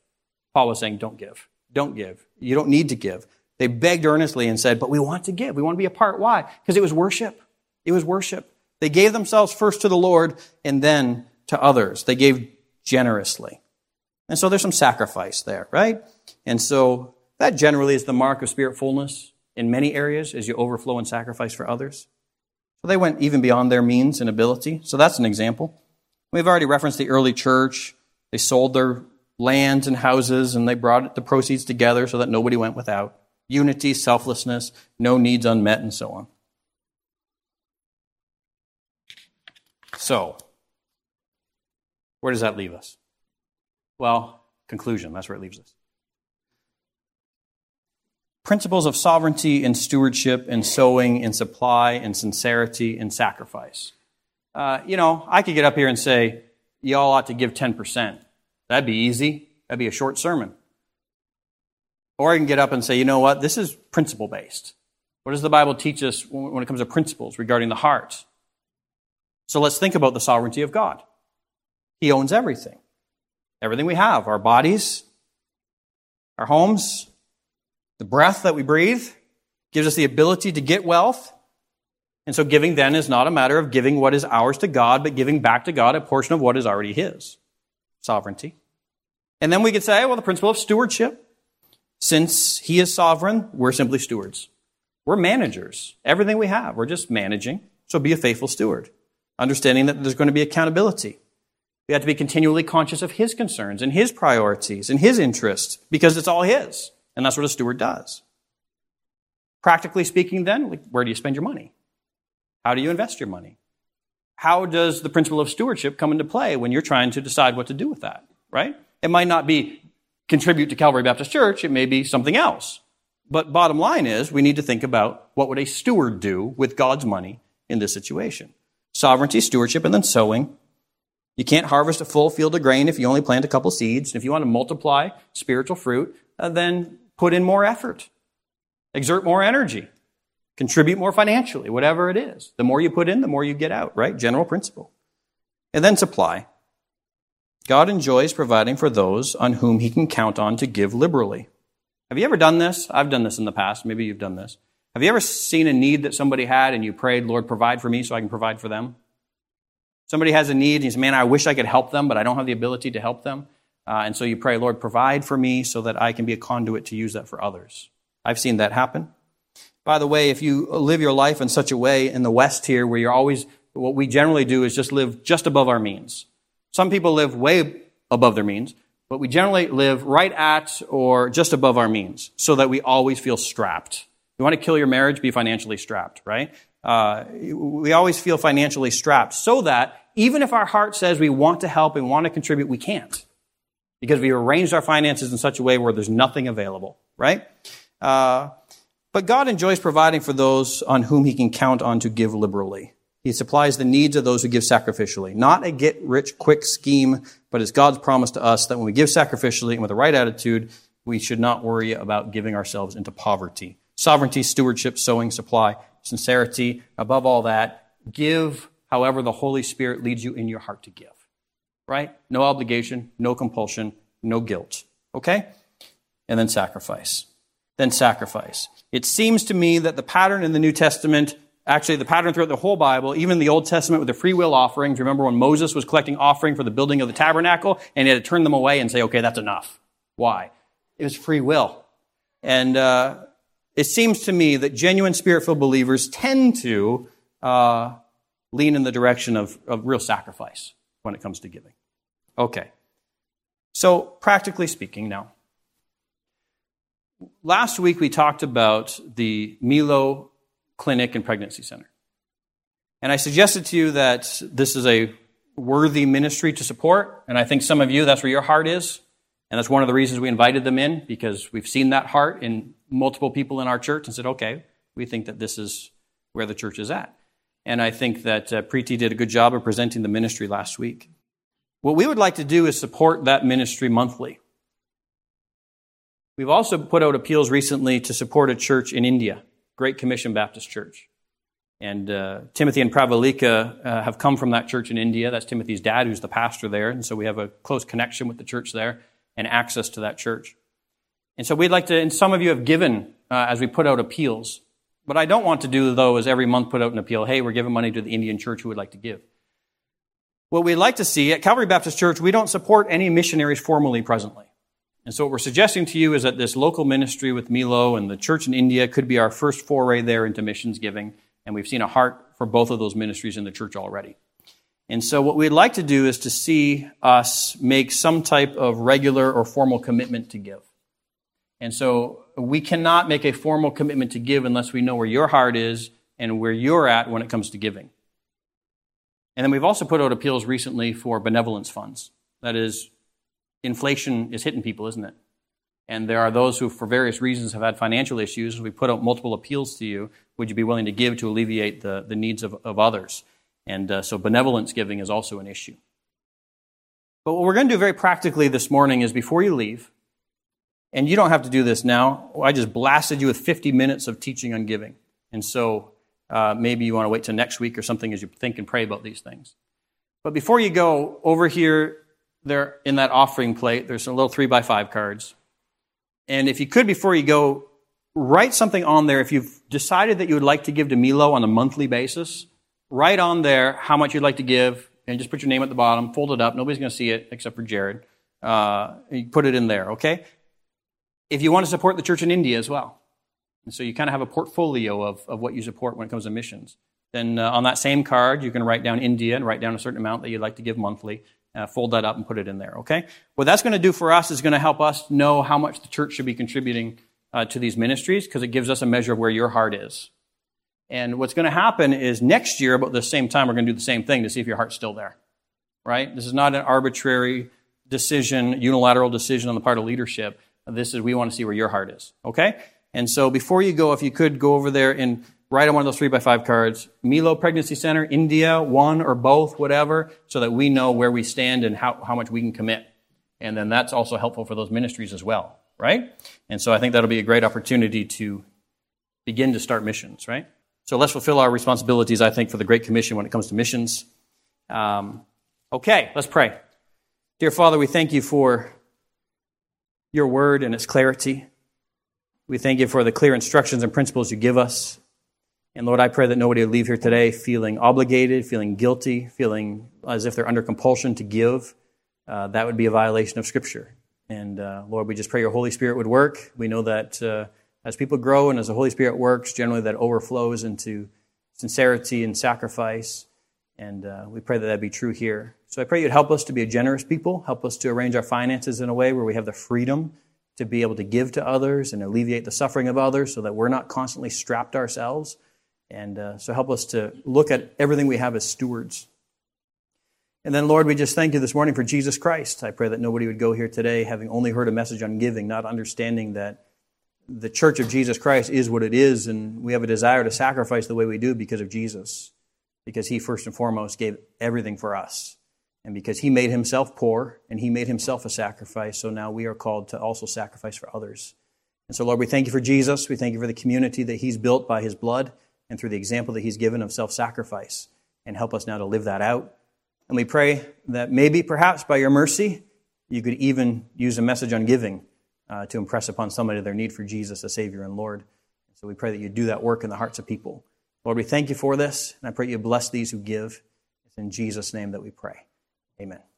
Speaker 1: Paul was saying, don't give. Don't give. You don't need to give. They begged earnestly and said, but we want to give. We want to be a part. Why? Because it was worship. It was worship. They gave themselves first to the Lord and then to others. They gave generously. And so there's some sacrifice there, right? And so that generally is the mark of spirit fullness in many areas as you overflow in sacrifice for others. So they went even beyond their means and ability. So that's an example. We've already referenced the early church. They sold their lands and houses and they brought the proceeds together so that nobody went without. Unity, selflessness, no needs unmet, and so on. So, where does that leave us? Well, conclusion. That's where it leaves us principles of sovereignty and stewardship and sowing and supply and sincerity and sacrifice. Uh, you know, I could get up here and say, y'all ought to give 10%. That'd be easy. That'd be a short sermon. Or I can get up and say, you know what? This is principle based. What does the Bible teach us when it comes to principles regarding the heart? So let's think about the sovereignty of God. He owns everything. Everything we have, our bodies, our homes, the breath that we breathe gives us the ability to get wealth. And so giving then is not a matter of giving what is ours to God, but giving back to God a portion of what is already His. Sovereignty. And then we could say, well, the principle of stewardship. Since He is sovereign, we're simply stewards. We're managers. Everything we have, we're just managing. So be a faithful steward. Understanding that there's going to be accountability. We have to be continually conscious of His concerns and His priorities and His interests because it's all His. And that's what a steward does. Practically speaking, then, where do you spend your money? How do you invest your money? How does the principle of stewardship come into play when you're trying to decide what to do with that, right? It might not be contribute to Calvary Baptist Church, it may be something else. But bottom line is, we need to think about what would a steward do with God's money in this situation. Sovereignty, stewardship, and then sowing. You can't harvest a full field of grain if you only plant a couple seeds. If you want to multiply spiritual fruit, uh, then put in more effort, exert more energy, contribute more financially, whatever it is. The more you put in, the more you get out, right? General principle. And then supply. God enjoys providing for those on whom he can count on to give liberally. Have you ever done this? I've done this in the past. Maybe you've done this. Have you ever seen a need that somebody had and you prayed, Lord, provide for me so I can provide for them? Somebody has a need and you say, man, I wish I could help them, but I don't have the ability to help them. Uh, and so you pray, Lord, provide for me so that I can be a conduit to use that for others. I've seen that happen. By the way, if you live your life in such a way in the West here where you're always, what we generally do is just live just above our means. Some people live way above their means, but we generally live right at or just above our means so that we always feel strapped. You want to kill your marriage? Be financially strapped, right? Uh, we always feel financially strapped so that even if our heart says we want to help and want to contribute, we can't because we arranged our finances in such a way where there's nothing available, right? Uh, but God enjoys providing for those on whom he can count on to give liberally. He supplies the needs of those who give sacrificially. Not a get rich quick scheme, but it's God's promise to us that when we give sacrificially and with the right attitude, we should not worry about giving ourselves into poverty. Sovereignty, stewardship, sowing, supply, sincerity. Above all that, give however the Holy Spirit leads you in your heart to give. Right? No obligation, no compulsion, no guilt. Okay? And then sacrifice. Then sacrifice. It seems to me that the pattern in the New Testament, actually the pattern throughout the whole Bible, even the Old Testament with the free will offerings, remember when Moses was collecting offering for the building of the tabernacle and he had to turn them away and say, okay, that's enough. Why? It was free will. And uh, it seems to me that genuine spirit-filled believers tend to uh, lean in the direction of, of real sacrifice when it comes to giving. Okay. So, practically speaking, now, last week we talked about the Milo Clinic and Pregnancy Center. And I suggested to you that this is a worthy ministry to support. And I think some of you, that's where your heart is. And that's one of the reasons we invited them in, because we've seen that heart in multiple people in our church and said, okay, we think that this is where the church is at. And I think that uh, Preeti did a good job of presenting the ministry last week. What we would like to do is support that ministry monthly. We've also put out appeals recently to support a church in India, Great Commission Baptist Church. And uh, Timothy and Pravalika uh, have come from that church in India. That's Timothy's dad, who's the pastor there. And so we have a close connection with the church there and access to that church. And so we'd like to, and some of you have given uh, as we put out appeals. What I don't want to do, though, is every month put out an appeal hey, we're giving money to the Indian church who would like to give. What we'd like to see at Calvary Baptist Church, we don't support any missionaries formally presently. And so what we're suggesting to you is that this local ministry with Milo and the church in India could be our first foray there into missions giving. And we've seen a heart for both of those ministries in the church already. And so what we'd like to do is to see us make some type of regular or formal commitment to give. And so we cannot make a formal commitment to give unless we know where your heart is and where you're at when it comes to giving. And then we've also put out appeals recently for benevolence funds. That is, inflation is hitting people, isn't it? And there are those who, for various reasons, have had financial issues. We put out multiple appeals to you. Would you be willing to give to alleviate the, the needs of, of others? And uh, so benevolence giving is also an issue. But what we're going to do very practically this morning is before you leave, and you don't have to do this now, I just blasted you with 50 minutes of teaching on giving. And so uh, maybe you want to wait till next week or something as you think and pray about these things. But before you go, over here there in that offering plate, there's some little three by five cards. And if you could, before you go, write something on there. If you've decided that you would like to give to Milo on a monthly basis, write on there how much you'd like to give and just put your name at the bottom, fold it up. Nobody's going to see it except for Jared. Uh, you put it in there, okay? If you want to support the church in India as well. And so you kind of have a portfolio of, of what you support when it comes to missions. Then uh, on that same card, you can write down India and write down a certain amount that you'd like to give monthly uh, fold that up and put it in there, okay? What that's going to do for us is going to help us know how much the church should be contributing uh, to these ministries because it gives us a measure of where your heart is. And what's going to happen is next year, about the same time, we're going to do the same thing to see if your heart's still there, right? This is not an arbitrary decision, unilateral decision on the part of leadership. This is, we want to see where your heart is, okay? And so before you go, if you could go over there and write on one of those three by five cards, Milo Pregnancy Center, India, one or both, whatever, so that we know where we stand and how, how much we can commit. And then that's also helpful for those ministries as well, right? And so I think that'll be a great opportunity to begin to start missions, right? So let's fulfill our responsibilities, I think, for the Great Commission when it comes to missions. Um, okay, let's pray. Dear Father, we thank you for your word and its clarity. We thank you for the clear instructions and principles you give us. And Lord, I pray that nobody would leave here today feeling obligated, feeling guilty, feeling as if they're under compulsion to give. Uh, that would be a violation of Scripture. And uh, Lord, we just pray your Holy Spirit would work. We know that uh, as people grow and as the Holy Spirit works, generally that overflows into sincerity and sacrifice. And uh, we pray that that be true here. So I pray you'd help us to be a generous people, help us to arrange our finances in a way where we have the freedom to be able to give to others and alleviate the suffering of others so that we're not constantly strapped ourselves and uh, so help us to look at everything we have as stewards. And then, Lord, we just thank you this morning for Jesus Christ. I pray that nobody would go here today having only heard a message on giving, not understanding that the church of Jesus Christ is what it is, and we have a desire to sacrifice the way we do because of Jesus, because he first and foremost gave everything for us. And because he made himself poor and he made himself a sacrifice, so now we are called to also sacrifice for others. And so, Lord, we thank you for Jesus. We thank you for the community that he's built by his blood and through the example that he's given of self sacrifice. And help us now to live that out. And we pray that maybe, perhaps, by your mercy, you could even use a message on giving uh, to impress upon somebody their need for Jesus as Savior and Lord. So we pray that you do that work in the hearts of people. Lord, we thank you for this, and I pray you bless these who give. It's in Jesus' name that we pray. Amen.